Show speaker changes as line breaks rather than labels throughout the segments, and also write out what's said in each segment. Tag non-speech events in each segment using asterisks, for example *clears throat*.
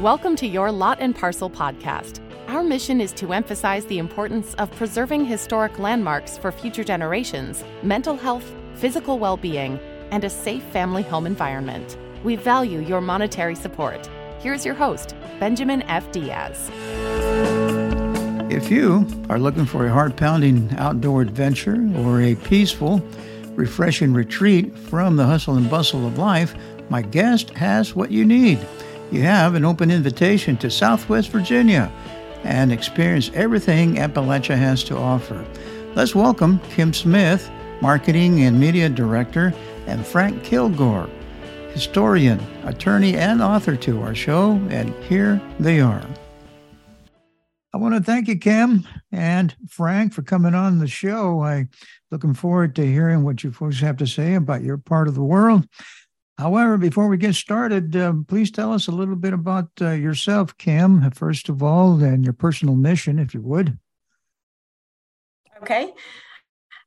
Welcome to your Lot and Parcel podcast. Our mission is to emphasize the importance of preserving historic landmarks for future generations, mental health, physical well being, and a safe family home environment. We value your monetary support. Here's your host, Benjamin F. Diaz.
If you are looking for a heart pounding outdoor adventure or a peaceful, refreshing retreat from the hustle and bustle of life, my guest has what you need you have an open invitation to Southwest Virginia and experience everything Appalachia has to offer. Let's welcome Kim Smith, Marketing and Media Director, and Frank Kilgore, historian, attorney, and author to our show, and here they are. I want to thank you, Kim and Frank, for coming on the show. I looking forward to hearing what you folks have to say about your part of the world However, before we get started, uh, please tell us a little bit about uh, yourself, Kim, first of all, and your personal mission, if you would.
Okay.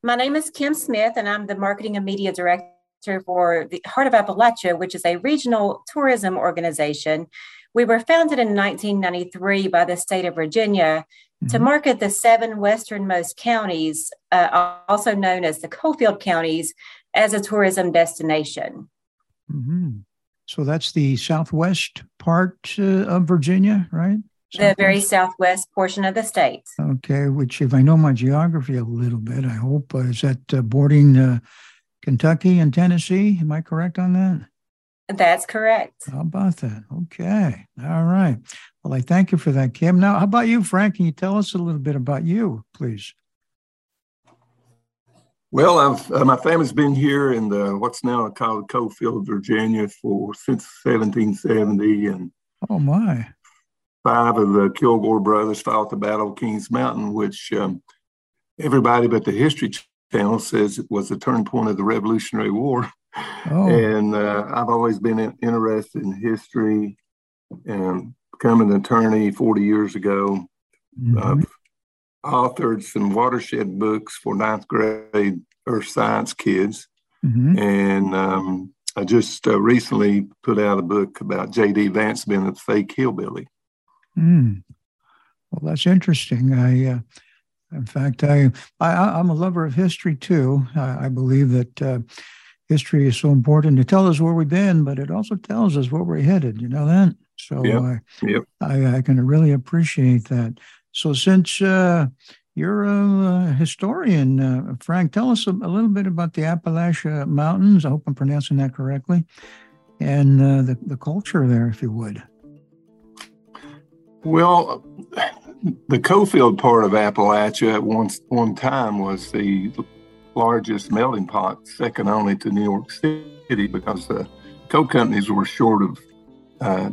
My name is Kim Smith, and I'm the Marketing and Media Director for the Heart of Appalachia, which is a regional tourism organization. We were founded in 1993 by the state of Virginia mm-hmm. to market the seven westernmost counties, uh, also known as the Coalfield counties, as a tourism destination.
Mm-hmm. So that's the southwest part uh, of Virginia, right?
Southwest? The very southwest portion of the state.
Okay, which, if I know my geography a little bit, I hope, uh, is that uh, bordering uh, Kentucky and Tennessee? Am I correct on that?
That's correct.
How about that? Okay. All right. Well, I thank you for that, Kim. Now, how about you, Frank? Can you tell us a little bit about you, please?
Well, I've, uh, my family's been here in the what's now called Coalfield, Virginia, for since 1770, and
oh my,
five of the Kilgore brothers fought the Battle of Kings Mountain, which um, everybody but the History Channel says it was the turning point of the Revolutionary War. Oh. And uh, I've always been interested in history and become an attorney 40 years ago. Mm-hmm. I've authored some watershed books for ninth grade earth science kids. Mm-hmm. And um, I just uh, recently put out a book about J.D. Vance being a fake hillbilly.
Mm. Well, that's interesting. I, uh, in fact, I, I am a lover of history too. I, I believe that uh, history is so important to tell us where we've been, but it also tells us where we're headed. You know that. So yep. I, yep. I, I can really appreciate that. So since uh, you're a, historian, uh, Frank, tell us a, a, little bit about the Appalachia Mountains. I hope I'm pronouncing that correctly, and uh, the the culture there, if you would.
Well, the Coalfield part of Appalachia at one one time was the largest melting pot, second only to New York City, because the coal companies were short of uh,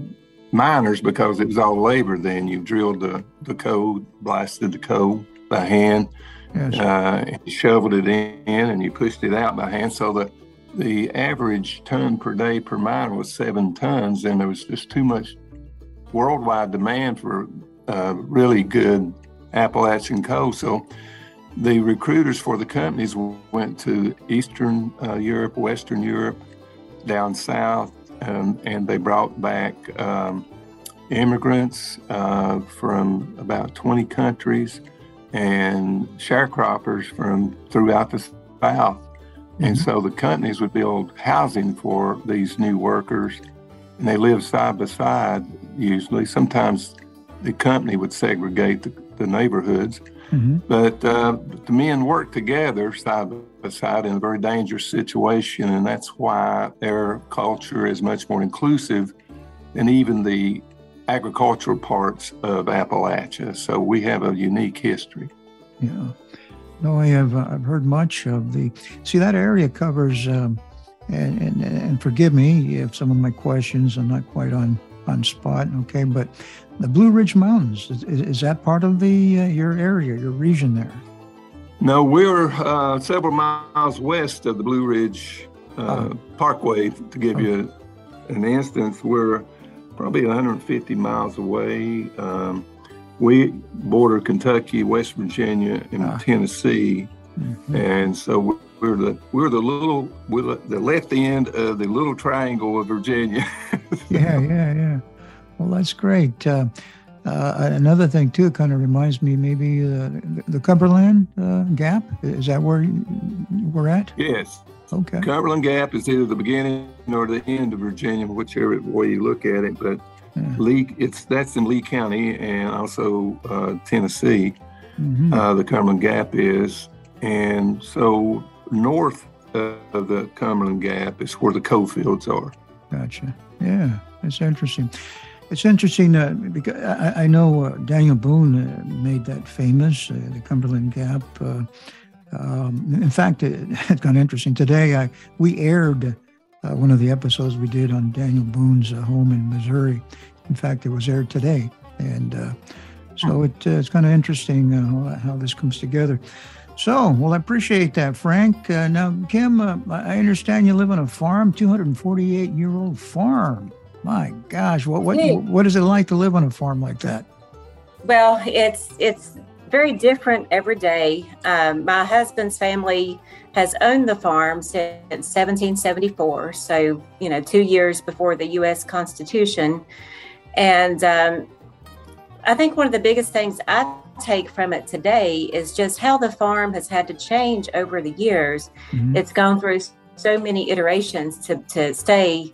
miners because it was all labor then. You drilled the, the coal, blasted the coal by hand, yes. uh, and you shoveled it in and you pushed it out by hand. So the, the average ton per day per miner was seven tons, and there was just too much worldwide demand for uh, really good Appalachian coal. So the recruiters for the companies went to Eastern uh, Europe, Western Europe, down south, um, and they brought back um, immigrants uh, from about 20 countries and sharecroppers from throughout the South. Mm-hmm. And so the companies would build housing for these new workers, and they lived side by side usually. Sometimes the company would segregate the, the neighborhoods, mm-hmm. but uh, the men work together side by side in a very dangerous situation, and that's why their culture is much more inclusive than even the agricultural parts of Appalachia. So we have a unique history.
Yeah. No, I have. Uh, I've heard much of the. See, that area covers, um, and, and, and forgive me if some of my questions I'm not quite on on spot. Okay, but the Blue Ridge Mountains is, is that part of the uh, your area, your region there?
No, we're uh, several miles west of the Blue Ridge uh, oh. Parkway. To give you an instance, we're probably 150 miles away. Um, we border Kentucky, West Virginia, and ah. Tennessee. Mm-hmm. And so we're the we're the little we're the left end of the little triangle of Virginia. *laughs*
yeah, yeah, yeah. Well, that's great. Uh, uh, another thing too, kind of reminds me maybe uh, the Cumberland uh, Gap. Is that where we're at?
Yes.
Okay.
Cumberland Gap is either the beginning or the end of Virginia, whichever way you look at it. But yeah. Lee, it's that's in Lee County and also uh, Tennessee. Mm-hmm. Uh, the Cumberland Gap is, and so north of the Cumberland Gap is where the coal fields are.
Gotcha. Yeah, it's interesting. It's interesting uh, because I, I know uh, Daniel Boone uh, made that famous, uh, the Cumberland Gap. Uh, um, in fact, it, *laughs* it's kind of interesting. Today, I we aired uh, one of the episodes we did on Daniel Boone's home in Missouri. In fact, it was aired today, and so it, it's kind of interesting how this comes together. So, well, I appreciate that, Frank. Uh, now, Kim, uh, I understand you live on a farm, 248 year old farm. My gosh, what what hey. what is it like to live on a farm like that?
Well, it's it's very different every day. Um, my husband's family has owned the farm since 1774, so you know, two years before the U.S. Constitution, and um, I think one of the biggest things I take from it today is just how the farm has had to change over the years. Mm-hmm. It's gone through so many iterations to to stay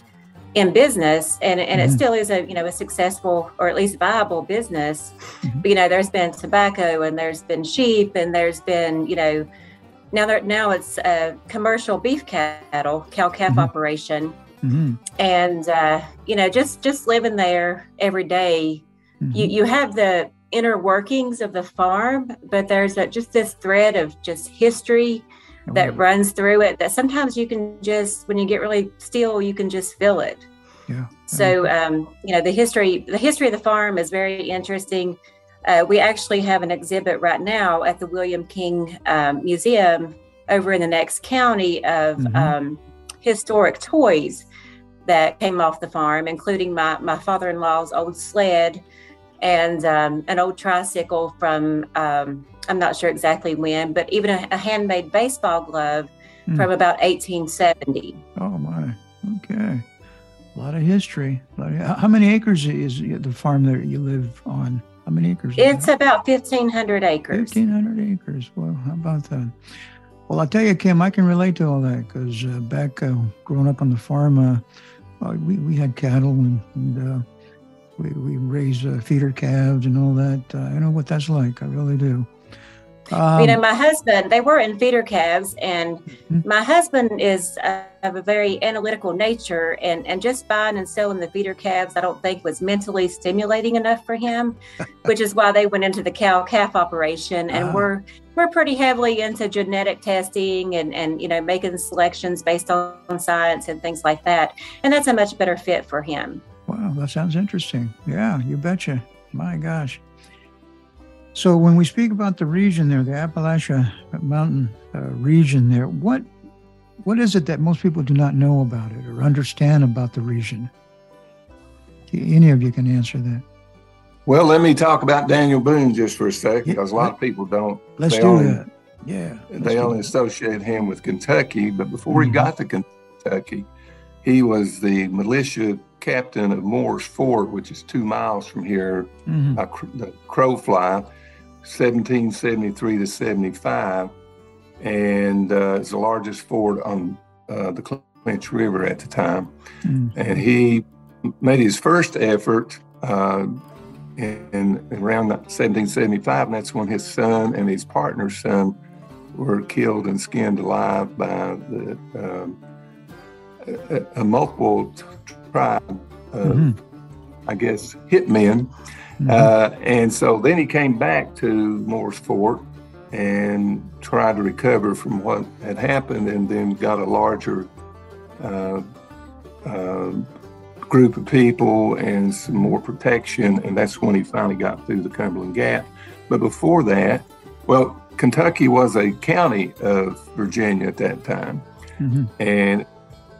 in business and, and mm-hmm. it still is a you know a successful or at least viable business mm-hmm. but, you know there's been tobacco and there's been sheep and there's been you know now there now it's a commercial beef cattle cow calf mm-hmm. operation mm-hmm. and uh, you know just just living there every day, you mm-hmm. you have the inner workings of the farm but there's a, just this thread of just history that runs through it that sometimes you can just when you get really still you can just feel it.
Yeah
so um, you know the history the history of the farm is very interesting. Uh, we actually have an exhibit right now at the william king um, museum over in the next county of mm-hmm. um, historic toys that came off the farm including my, my father-in-law's old sled and um, an old tricycle from um, I'm not sure exactly when, but even a, a handmade baseball glove mm. from about 1870.
Oh my, okay, a lot of history. Lot of, how many acres is the farm that you live on? How many acres?
It's about 1,500 acres.
1,500 acres. Well, how about that? Well, I'll tell you, Kim, I can relate to all that because uh, back uh, growing up on the farm, uh, we, we had cattle and, and uh, we, we raise uh, feeder calves and all that. Uh, I know what that's like. I really do.
Um, you know, um, my husband, they were in feeder calves, and mm-hmm. my husband is uh, of a very analytical nature, and, and just buying and selling the feeder calves, I don't think was mentally stimulating enough for him, *laughs* which is why they went into the cow calf operation. And uh, we're we're pretty heavily into genetic testing and, and you know making selections based on science and things like that, and that's a much better fit for him.
Wow, that sounds interesting. Yeah, you betcha. My gosh. So when we speak about the region there, the Appalachia Mountain uh, region there, what what is it that most people do not know about it or understand about the region? Any of you can answer that.
Well, let me talk about Daniel Boone just for a second, because a lot of people don't.
Let's do only, that. Yeah.
They only that. associate him with Kentucky, but before mm-hmm. he got to Kentucky, he was the militia captain of Moore's Fort, which is two miles from here, mm-hmm. uh, the Crow Fly, 1773 to 75. And uh, it's the largest fort on uh, the Clinch River at the time. Mm-hmm. And he made his first effort uh, in, in, around 1775, and that's when his son and his partner's son were killed and skinned alive by the um, a, a multiple tribe of, mm-hmm. I guess, hitmen. Mm-hmm. Uh, and so then he came back to Moore's Fort and tried to recover from what had happened and then got a larger uh, uh, group of people and some more protection. And that's when he finally got through the Cumberland Gap. But before that, well, Kentucky was a county of Virginia at that time. Mm-hmm. And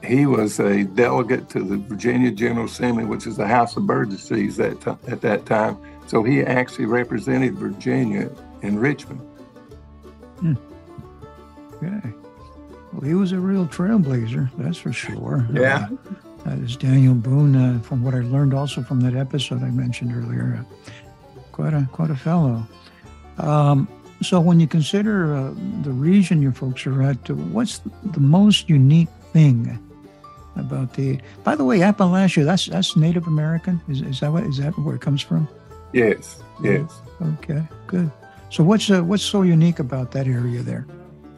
he was a delegate to the Virginia General Assembly, which is the House of Burgesses at, t- at that time. So he actually represented Virginia in Richmond.
Hmm. Okay. Well, he was a real trailblazer, that's for sure.
Yeah.
Uh, that is Daniel Boone, uh, from what I learned also from that episode I mentioned earlier. Uh, quite a quite a fellow. Um, so, when you consider uh, the region your folks are at, uh, what's the most unique thing about the? By the way, Appalachia, that's that's Native American. Is, is that what is that where it comes from?
Yes. Yes.
Okay, good. So, what's uh, what's so unique about that area there?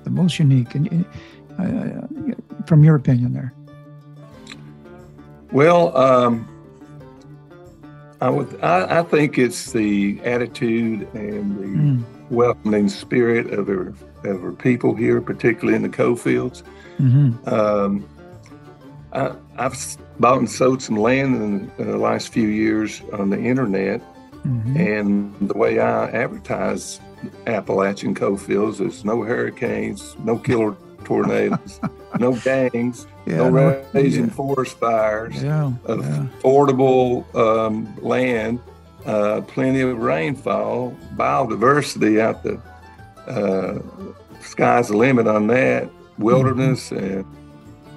The most unique, and uh, from your opinion, there.
Well, um, I would. I, I, think it's the attitude and the mm. welcoming spirit of our of our people here, particularly in the Coalfields. Mm-hmm. Um, I, have bought and sold some land in, the last few years on the internet, mm-hmm. and the way I advertise Appalachian Coalfields is no hurricanes, no killer *laughs* tornadoes, no gangs, yeah, no, no yeah. forest fires, yeah, affordable um, land, uh, plenty of rainfall, biodiversity out the uh, sky's the limit on that, wilderness mm-hmm. and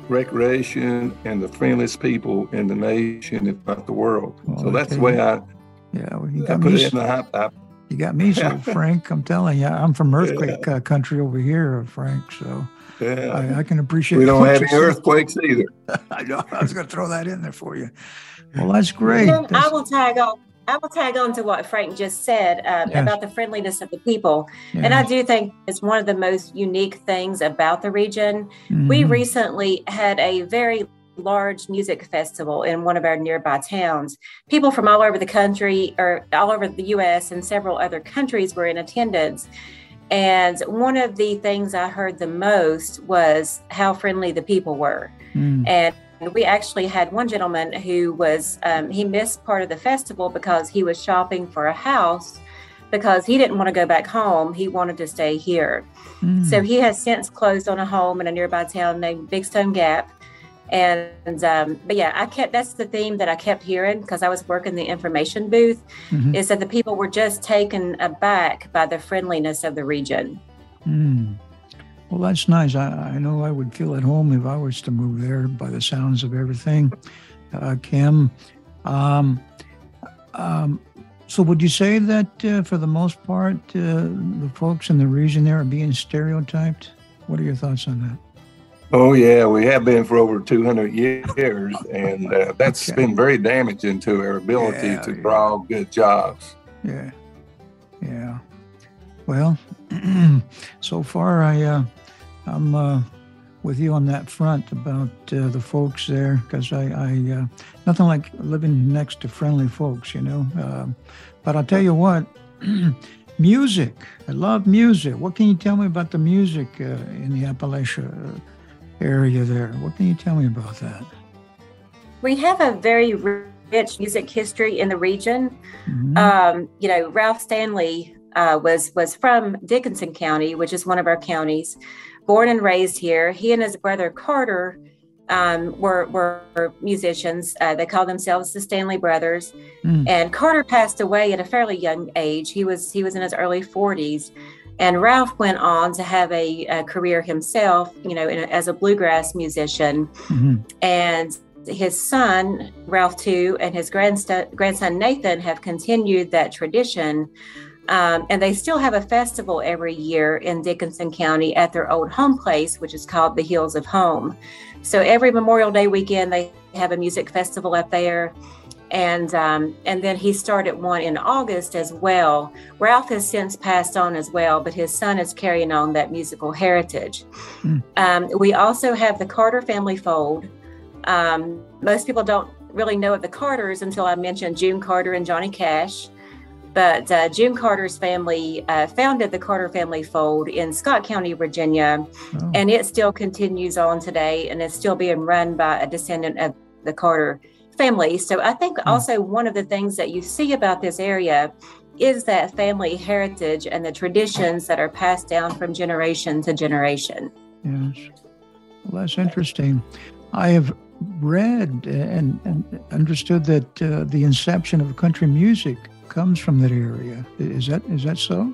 recreation, and the friendliest people in the nation, if not the world. Well, so that's the way I.
Yeah, well, you got me. I, you got me so *laughs* Frank. I'm telling you, I'm from earthquake yeah. uh, country over here, Frank. So yeah. I, I can appreciate.
We don't have any *laughs* earthquakes either. *laughs*
I know. I was going to throw that in there for you. Well, that's great. That's...
I will tag on. I will tag on to what Frank just said uh, yes. about the friendliness of the people. Yes. And I do think it's one of the most unique things about the region. Mm-hmm. We recently had a very large music festival in one of our nearby towns. People from all over the country or all over the US and several other countries were in attendance. And one of the things I heard the most was how friendly the people were. Mm. And we actually had one gentleman who was, um, he missed part of the festival because he was shopping for a house because he didn't want to go back home. He wanted to stay here. Mm. So he has since closed on a home in a nearby town named Big Stone Gap. And um, but yeah, I kept that's the theme that I kept hearing because I was working the information booth mm-hmm. is that the people were just taken aback by the friendliness of the region.
Mm. Well, that's nice. I, I, know I would feel at home if I was to move there by the sounds of everything. Uh, Kim, um, um, so would you say that uh, for the most part, uh, the folks in the region there are being stereotyped? What are your thoughts on that?
Oh yeah, we have been for over 200 years, *laughs* and uh, that's okay. been very damaging to our ability yeah, to yeah. draw good jobs.
Yeah, yeah. Well, *clears throat* so far I uh, I'm uh, with you on that front about uh, the folks there because I, I uh, nothing like living next to friendly folks, you know. Um, but I'll tell you what. *clears throat* music. I love music. What can you tell me about the music uh, in the Appalachia area there. What can you tell me about that?
We have a very rich music history in the region. Mm-hmm. Um, you know, Ralph Stanley uh, was was from Dickenson County, which is one of our counties. Born and raised here, he and his brother Carter um, were were musicians. Uh, they called themselves the Stanley Brothers. Mm. And Carter passed away at a fairly young age. He was he was in his early 40s. And Ralph went on to have a, a career himself, you know, a, as a bluegrass musician. Mm-hmm. And his son, Ralph, too, and his grandson, grandson Nathan have continued that tradition. Um, and they still have a festival every year in Dickenson County at their old home place, which is called the Hills of Home. So every Memorial Day weekend, they have a music festival up there and um, and then he started one in August as well. Ralph has since passed on as well, but his son is carrying on that musical heritage. Mm. Um, we also have the Carter family fold. Um, most people don't really know of the Carters until I mentioned June Carter and Johnny Cash. But uh, June Carter's family uh, founded the Carter Family Fold in Scott County, Virginia, oh. and it still continues on today and is still being run by a descendant of the Carter family. So I think hmm. also one of the things that you see about this area is that family heritage and the traditions that are passed down from generation to generation.
Yes. Well, that's interesting. I have read and, and understood that uh, the inception of country music comes from that area. Is that is that so?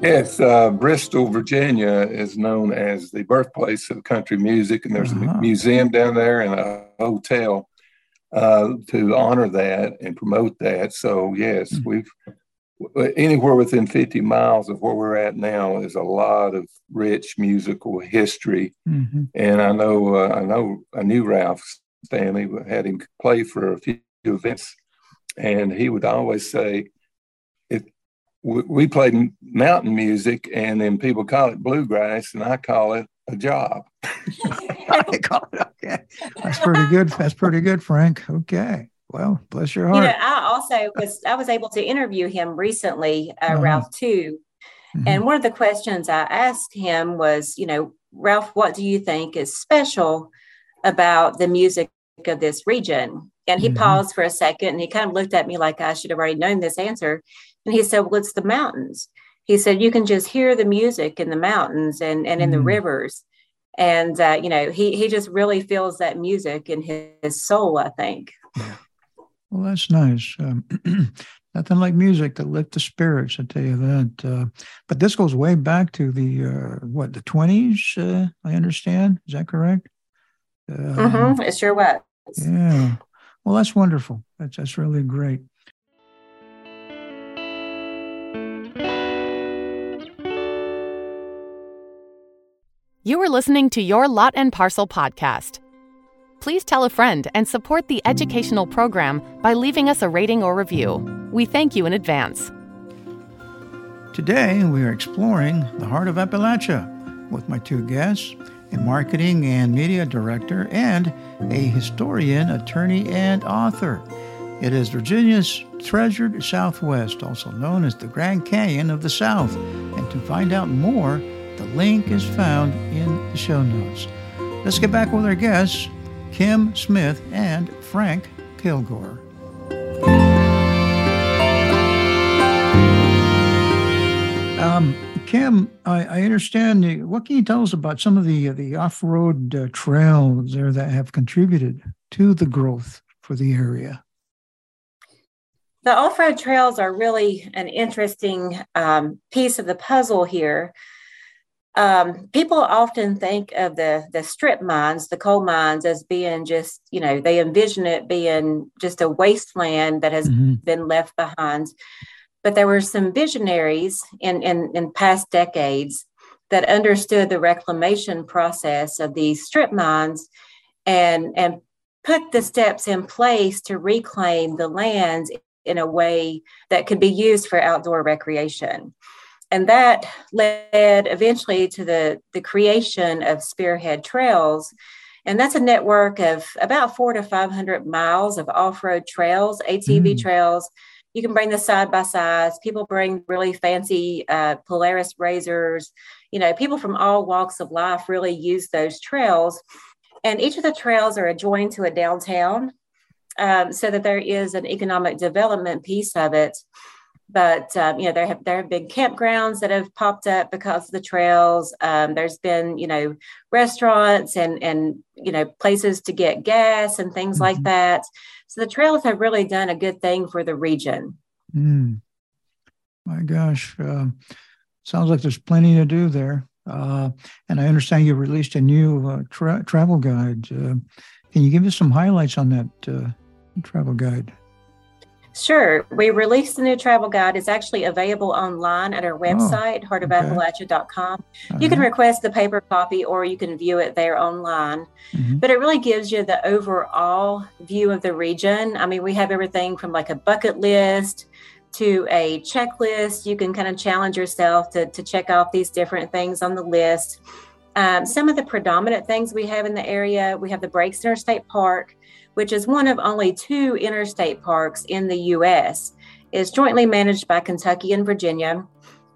Yes, uh, Bristol, Virginia is known as the birthplace of country music, and there's uh-huh. a museum down there and a hotel uh, to honor that and promote that. So, yes, mm-hmm. we've anywhere within 50 miles of where we're at now is a lot of rich musical history. Mm-hmm. And I know, uh, I know, I knew Ralph Stanley, had him play for a few events, and he would always say, "If we played mountain music, and then people call it bluegrass, and I call it a job.
I *laughs* *laughs* *laughs* call it okay. That's pretty good. That's pretty good, Frank. Okay. Well, bless your heart.
You know, I also was I was able to interview him recently, uh, uh-huh. Ralph too. Mm-hmm. And one of the questions I asked him was, you know, Ralph, what do you think is special about the music of this region? And he mm-hmm. paused for a second and he kind of looked at me like I should have already known this answer. And he said, Well, it's the mountains. He said, You can just hear the music in the mountains and, and in mm. the rivers. And, uh, you know, he, he just really feels that music in his, his soul, I think.
Well, that's nice. Um, *clears throat* nothing like music to lift the spirits, I tell you that. Uh, but this goes way back to the, uh, what, the 20s, uh, I understand. Is that correct?
mm-hmm. It sure was.
Yeah. Well, that's wonderful. That's, that's really great.
You are listening to Your Lot and Parcel podcast. Please tell a friend and support the educational program by leaving us a rating or review. We thank you in advance.
Today, we are exploring the heart of Appalachia with my two guests a marketing and media director and a historian, attorney, and author. It is Virginia's treasured Southwest, also known as the Grand Canyon of the South. And to find out more, the link is found in the show notes. Let's get back with our guests, Kim Smith and Frank Kilgore. Um, Kim, I, I, understand. What can you tell us about some of the the off road uh, trails there that have contributed to the growth for the area?
The off road trails are really an interesting um, piece of the puzzle here um, people often think of the the strip mines, the coal mines, as being just you know they envision it being just a wasteland that has mm-hmm. been left behind. But there were some visionaries in, in in past decades that understood the reclamation process of these strip mines and and put the steps in place to reclaim the lands in a way that could be used for outdoor recreation and that led eventually to the, the creation of Spearhead Trails. And that's a network of about four to 500 miles of off road trails, ATV mm. trails. You can bring the side by sides. People bring really fancy uh, Polaris RZRs. You know, people from all walks of life really use those trails. And each of the trails are adjoined to a downtown um, so that there is an economic development piece of it but um, you know there have there have been campgrounds that have popped up because of the trails um, there's been you know restaurants and and you know places to get gas and things mm-hmm. like that so the trails have really done a good thing for the region.
Mm. my gosh uh, sounds like there's plenty to do there. Uh, and i understand you released a new uh, tra- travel guide. Uh, can you give us some highlights on that uh, travel guide
Sure. We released the new travel guide. It's actually available online at our oh, website, oh, heartofappalachia.com. Uh-huh. You can request the paper copy or you can view it there online. Mm-hmm. But it really gives you the overall view of the region. I mean, we have everything from like a bucket list to a checklist. You can kind of challenge yourself to, to check off these different things on the list. Um, some of the predominant things we have in the area we have the Breaks Interstate Park which is one of only two interstate parks in the U.S. is jointly managed by Kentucky and Virginia.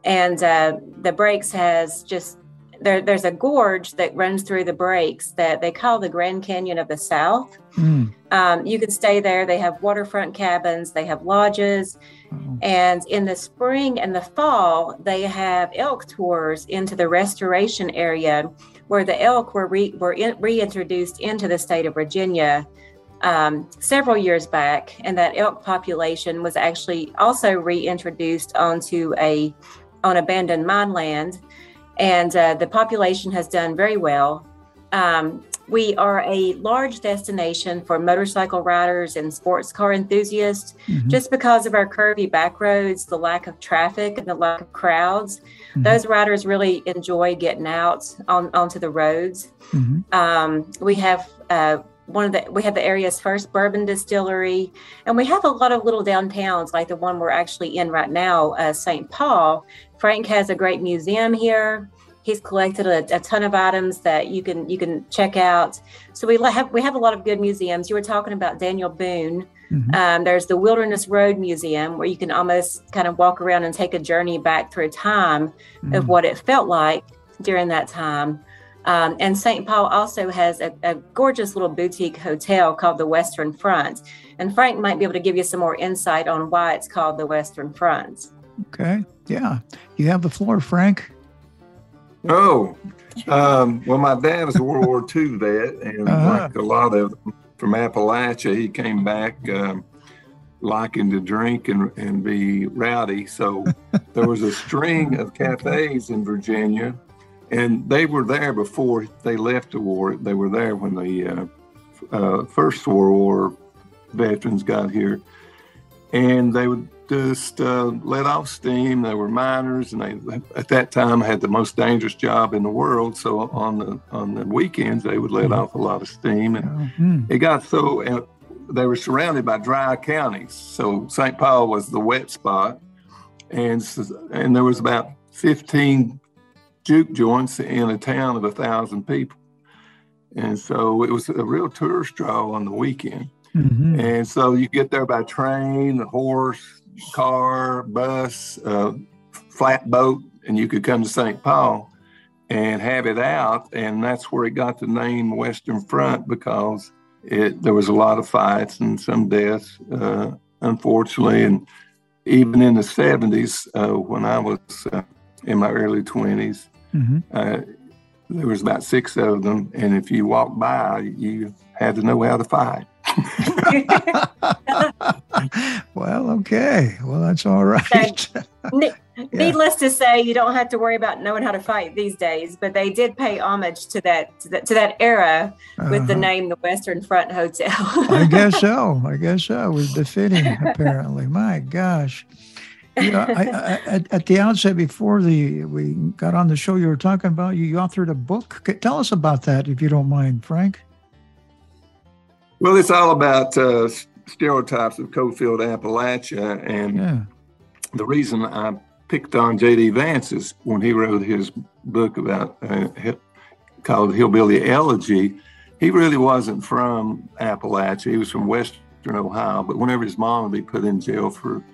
And uh, the Breaks has just there, there's a gorge that runs through the breaks that they call the Grand Canyon of the South. Mm. Um, you can stay there. They have waterfront cabins, they have lodges. Oh. And in the spring and the fall, they have elk tours into the restoration area where the elk were, re- were in, reintroduced into the state of Virginia um, several years back, and that elk population was actually also reintroduced onto a on abandoned mine land, and uh, the population has done very well. Um, we are a large destination for motorcycle riders and sports car enthusiasts mm-hmm. just because of our curvy back roads, the lack of traffic, and the lack of crowds. Mm-hmm. Those riders really enjoy getting out on, onto the roads. Mm-hmm. Um, we have uh, one of the we have the area's first bourbon distillery and we have a lot of little downtowns like the one we're actually in right now uh, st paul. Frank has a great museum here. He's collected a, a, ton of items that you can you can check out. So we have we have a lot of good museums. You were talking about daniel boone. Mm-hmm. um, there's the wilderness road museum where you can almost kind of walk around and take a journey back through time mm-hmm. of what it felt like during that time um, and St. Paul also has a, a, gorgeous little boutique hotel called the Western Front. And Frank might be able to give you some more insight on why it's called the Western Front.
Okay. Yeah. You have the floor, Frank.
Oh, um, well, my dad was a World War II vet, and uh-huh. like a lot of them from Appalachia, he came back um, liking to drink and, and be rowdy. So there was a string of *laughs* cafes in Virginia and they were there before they left the war. They were there when the uh, uh, first World War veterans got here, and they would just uh, let off steam. They were miners, and they at that time had the most dangerous job in the world. So on the on the weekends, they would let mm-hmm. off a lot of steam, and mm-hmm. it got so. Uh, they were surrounded by dry counties, so St. Paul was the wet spot, and and there was about 15 juke joints in a town of a thousand people. And so it was a real tourist draw on the weekend. Mm-hmm. And so you get there by train, horse, car, bus, uh, flatboat, and you could come to St. Paul and have it out. And that's where it got the name Western Front because it there was a lot of fights and some deaths, uh, unfortunately. And even in the 70s, uh, when I was uh, in my early 20s, Mm-hmm. Uh, there was about six of them, and if you walked by, you had to know how to fight. *laughs*
well, okay. Well, that's all right. *laughs*
Needless to say, you don't have to worry about knowing how to fight these days. But they did pay homage to that to that, to that era with uh-huh. the name the Western Front Hotel.
I guess *laughs* so. I guess so. It was befitting, apparently. My gosh yeah, I, I, at, at, the outset, before the we got on the show, you were talking about you, you authored a book. Tell us about that, if you don't mind, Frank.
Well, it's all about uh, stereotypes of Coalfield Appalachia, and yeah. the reason I picked on J.D. Vance is when he wrote his book about uh, called Hillbilly Elegy. He really wasn't from Appalachia; he was from Western Ohio. But whenever his mom would be put in jail for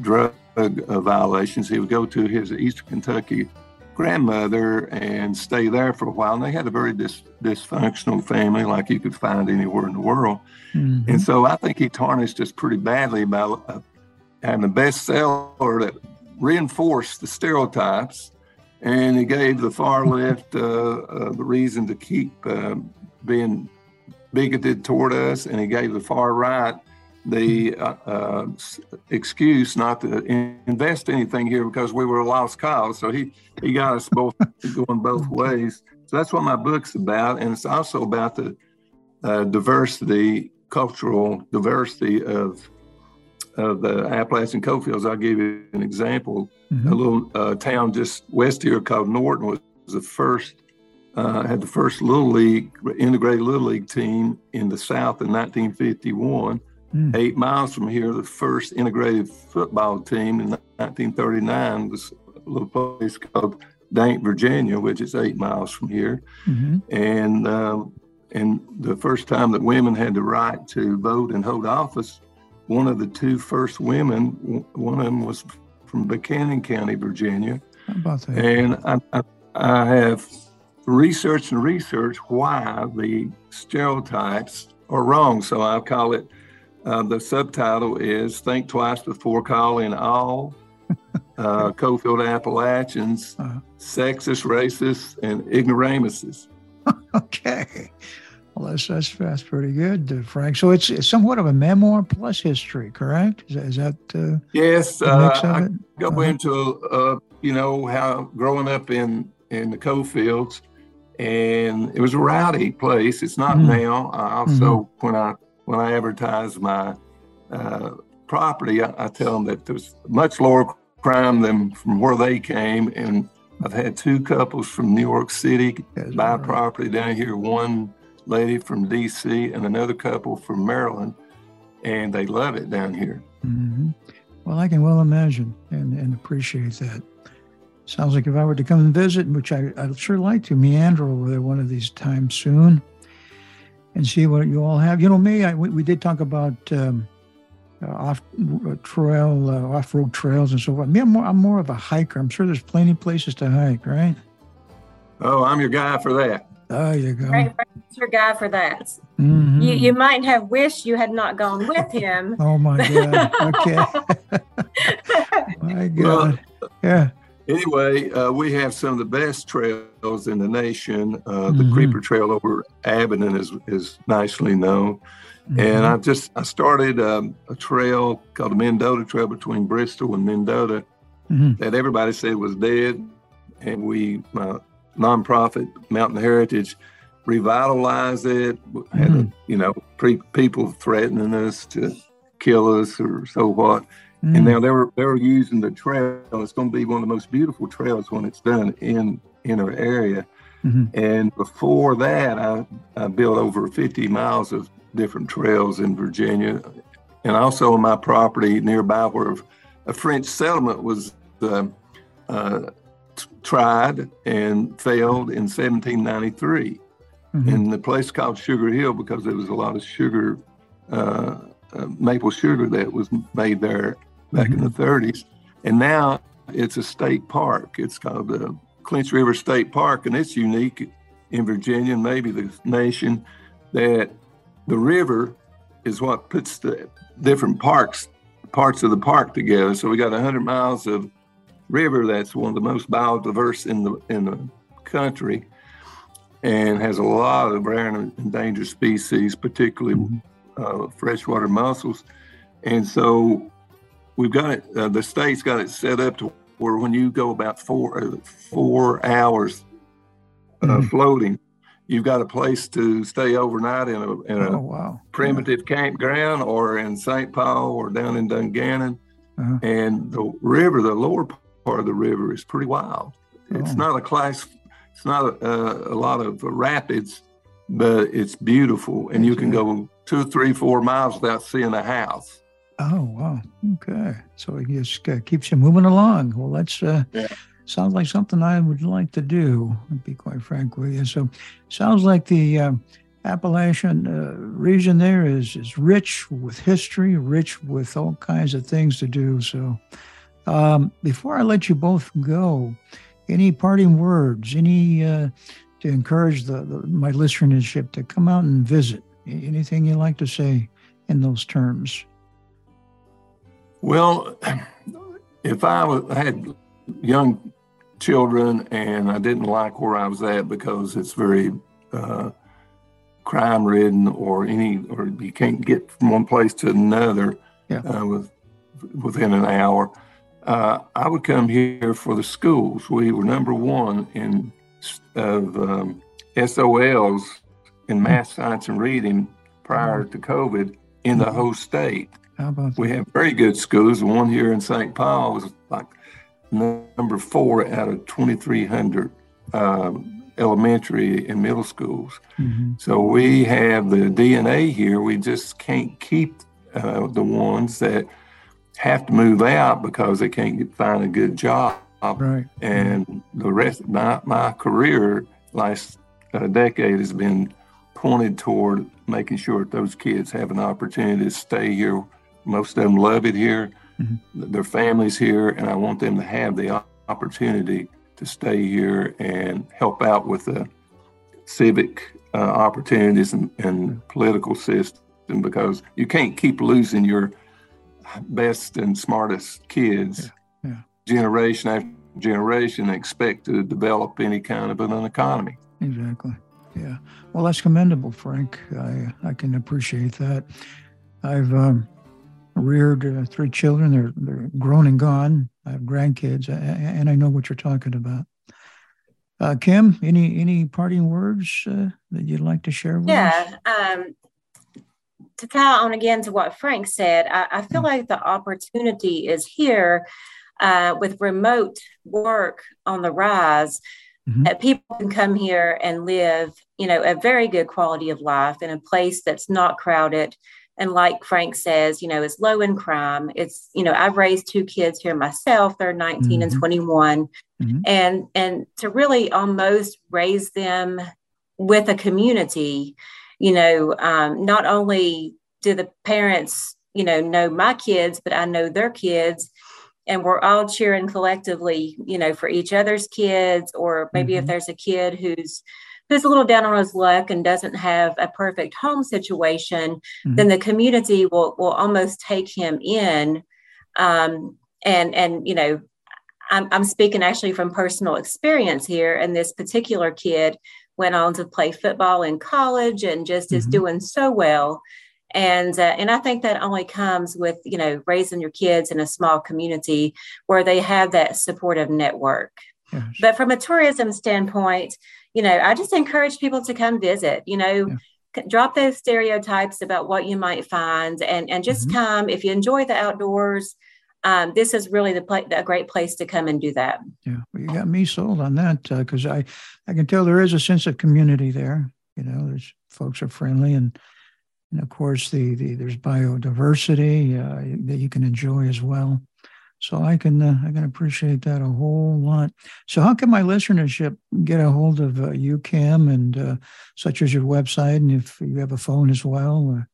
drug uh, violations, he would go to his Eastern Kentucky grandmother and stay there for a while. And they had a very dis- dysfunctional family, like you could find anywhere in the world. Mm-hmm. And so I think he tarnished us pretty badly by uh, having a bestseller that reinforced the stereotypes. And he gave the far *laughs* left uh, uh, the reason to keep uh, being bigoted toward us, and he gave the far right the uh, uh, excuse not to invest anything here because we were a lost cause. So he, he got us both *laughs* going both ways. So that's what my book's about. And it's also about the uh, diversity, cultural diversity of, of the Appalachian coalfields. I'll give you an example. Mm-hmm. A little uh, town just west here called Norton was the first, uh, had the first Little League, integrated Little League team in the South in 1951 Mm. Eight miles from here, the first integrated football team in 1939 was a little place called Dante, Virginia, which is eight miles from here. Mm-hmm. And uh, and the first time that women had the right to vote and hold office, one of the two first women, one of them was from Buchanan County, Virginia. And I, I, I have researched and researched why the stereotypes are wrong. So I call it uh, the subtitle is Think Twice Before Calling All *laughs* uh, Coalfield Appalachians uh-huh. Sexist, Racist, and Ignoramuses. *laughs*
okay. Well, that's, that's, that's pretty good, uh, Frank. So it's, it's, somewhat of a memoir plus history, correct? Is that, is that
uh, yes? Uh, I go uh-huh. into, uh, you know, how growing up in in the coal fields, and it was a rowdy place. It's not mm-hmm. now. I also mm-hmm. when I when I advertise my uh, property, I, I, tell them that there's much lower crime than from where they came, and I've had two couples from New York City That's buy right. property down here. One lady from D.C. and another couple from Maryland, and they love it down here.
Mm-hmm. Well, I can well imagine and, and appreciate that. Sounds like if I were to come and visit, which I, I'd sure like to, meander over there one of these times soon and see what you all have. You know, me, I, we, we did talk about um, uh, off uh, trail, uh, off road trails and so forth. Me, I'm more, I'm more of a hiker. I'm sure there's plenty of places to hike, right?
Oh, I'm your guy for that.
There you go.
Right, your guy for that. Mm-hmm. You, you might have wished you had not gone with him. *laughs*
oh my God. *laughs* Okay. *laughs* my God. Well, yeah
anyway, uh, we have some of the best trails in the nation. Uh, the mm-hmm. Creeper Trail over Abingdon is is nicely known, mm-hmm. and I just I started um, a trail called the Mendota Trail between Bristol and Mendota mm-hmm. that everybody said was dead, and we my nonprofit Mountain Heritage revitalized it. Had a, mm-hmm. you know pre- people threatening us to kill us or so what Mm. And now they were they were using the trail. It's going to be one of the most beautiful trails when it's done in in our area. Mm-hmm. And before that, I, I built over 50 miles of different trails in Virginia, and also on my property nearby where a French settlement was uh, uh, tried and failed in 1793. Mm-hmm. In the place called Sugar Hill because there was a lot of sugar, uh, uh maple sugar that was made there back mm-hmm. in the 30s. Mm-hmm. And now it's a state park. It's called the Clinch River State Park, and it's unique in Virginia and maybe the nation that the river is what puts the different parks, parts of the park together. So we got 100 miles of river that's one of the most biodiverse in the in the country, and has a lot of rare and endangered species, particularly mm-hmm. Uh, freshwater mussels. And so we've got it. Uh, the state's got it set up to where when you go about four uh, four hours uh, mm-hmm. floating, you've got a place to stay overnight in a in a oh, wow. primitive yeah. campground or in St. Paul or down in Dungannon. Uh-huh. And the river, the lower part of the river, is pretty wild. Oh. It's not a class. It's not a, a lot of rapids, but it's beautiful, and you can go two, three, four miles without seeing a house.
Oh wow. Okay. So it just uh, keeps you moving along. Well, that's uh, yeah. sounds like something I would like to do. To be quite frank with you. So, sounds like the uh, Appalachian uh, region there is is rich with history, rich with all kinds of things to do. So, um, before I let you both go, any parting words? Any uh, to encourage the, the my listenership to come out and visit? Anything you'd like to say in those terms?
Well, if I had young children and I didn't like where I was at because it's very uh, crime ridden or any, or you can't get from one place to another yeah. uh, with, within an hour, uh, I would come here for the schools. We were number one in of um, SOLs in math, science, and reading prior to COVID in the whole state. We have very good schools. The one here in St. Paul was like number four out of 2,300 um, elementary and middle schools. Mm-hmm. So we have the DNA here. We just can't keep uh, the ones that have to move out because they can't get, find a good job.
Right.
And the rest of my, my career, last uh, decade, has been pointed toward making sure that those kids have an opportunity to stay here most of them love it here. Mm-hmm. Their families here, and I want them to have the opportunity to stay here and help out with the civic uh, opportunities and, and political system because you can't keep losing your best and smartest kids yeah. Yeah. generation after generation and expect to develop any kind of an economy.
Exactly. Yeah. Well, that's commendable, Frank. I I can appreciate that. I've um, reared uh, three children. They're they're grown and gone. I have grandkids, and I know what you're talking about. Uh, Kim, any any parting words uh, that you'd like to share with
yeah, us? Um, to tie on again to what Frank said, I, I feel mm-hmm. like the opportunity is here uh, with remote work on the rise. Mm-hmm. That people can come here and live, you know, a very good quality of life in a place that's not crowded, and like Frank says, you know, it's low in crime. It's, you know, I've raised two kids here myself. They're 19 mm-hmm. and 21. Mm-hmm. And and to really almost raise them with a community, you know, um, not only do the parents, you know, know my kids, but I know their kids. And we're all cheering collectively, you know, for each other's kids, or maybe mm-hmm. if there's a kid who's who's a little down on his luck and doesn't have a perfect home situation, mm-hmm. then the community will will almost take him in. Um, and and you know, I'm I'm speaking actually from personal experience here. And this particular kid went on to play football in college and just mm-hmm. is doing so well. And uh, and I think that only comes with you know raising your kids in a small community where they have that supportive network. Yes. But from a tourism standpoint, you know, I just encourage people to come visit, you know, yeah. drop those stereotypes about what you might find and, and just mm-hmm. come. If you enjoy the outdoors, um, this is really the pla- a great place to come and do that.
Yeah, well, you got me sold on that because uh, I, I can tell there is a sense of community there. You know, there's folks are friendly and and of course the, the there's biodiversity uh, that you can enjoy as well. So I can uh, I can appreciate that a whole lot. So how can my listenership get a hold of uh, you, Kim, and uh, such as your website, and if you have a phone as well,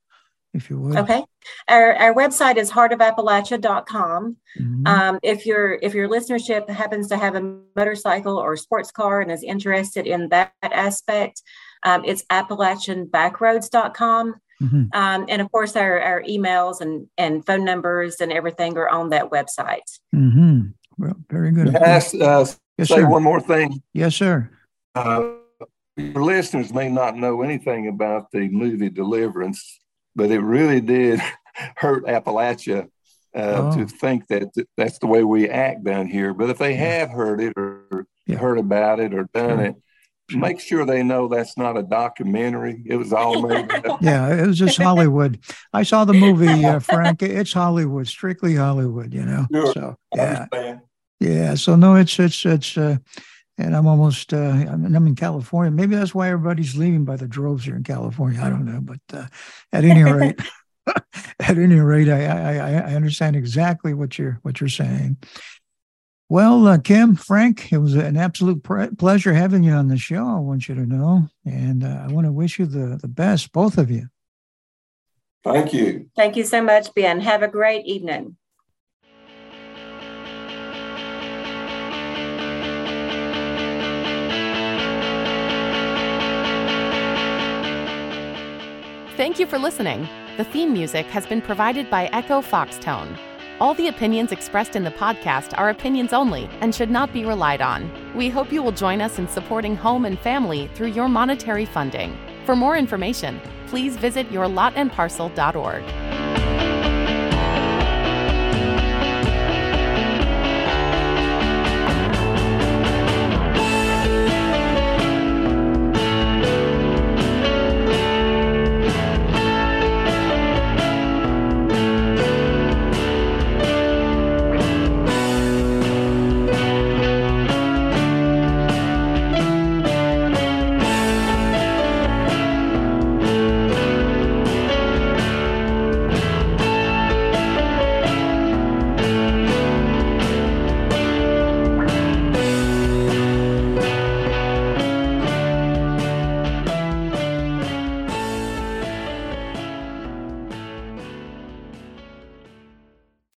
if you would.
Okay, our, our website is heartofappalachia.com. Mm-hmm. Um, if your if your listenership happens to have a motorcycle or sports car and is interested in that aspect, um, it's appalachianbackroads.com. Mm-hmm. Um, and of course, our, our emails and, and phone numbers and everything are on that website.
Mm-hmm. Well, very good.
Yes, uh, yes, say sir. one more thing.
Yes, sir.
Uh, your listeners may not know anything about the movie Deliverance, but it really did *laughs* hurt Appalachia uh, oh. to think that that's the way we act down here. But if they yeah. have heard it or yeah. heard about it or done sure. it, make sure they know that's not a documentary. It was all made *laughs*
Yeah, it was just Hollywood. I saw the movie, uh, Frank. It's Hollywood, strictly Hollywood. You know. Sure. So yeah, yeah. So no, it's it's it's. Uh, and I'm almost, uh, I'm, I'm in California. Maybe that's why everybody's leaving by the droves here in California. I don't know, but uh, at any *laughs* rate, *laughs* at any rate, I, I I understand exactly what you're what you're saying. Well, uh, Kim, Frank, it was an absolute pre- pleasure having you on the show. I want you to know, and uh, I want to wish you the, the best, both of you.
Thank you.
Thank you so much, Ben. Have a great evening.
Thank you for listening. The theme music has been provided by Echo Foxtone. All the opinions expressed in the podcast are opinions only and should not be relied on. We hope you will join us in supporting home and family through your monetary funding. For more information, please visit yourlotandparcel.org.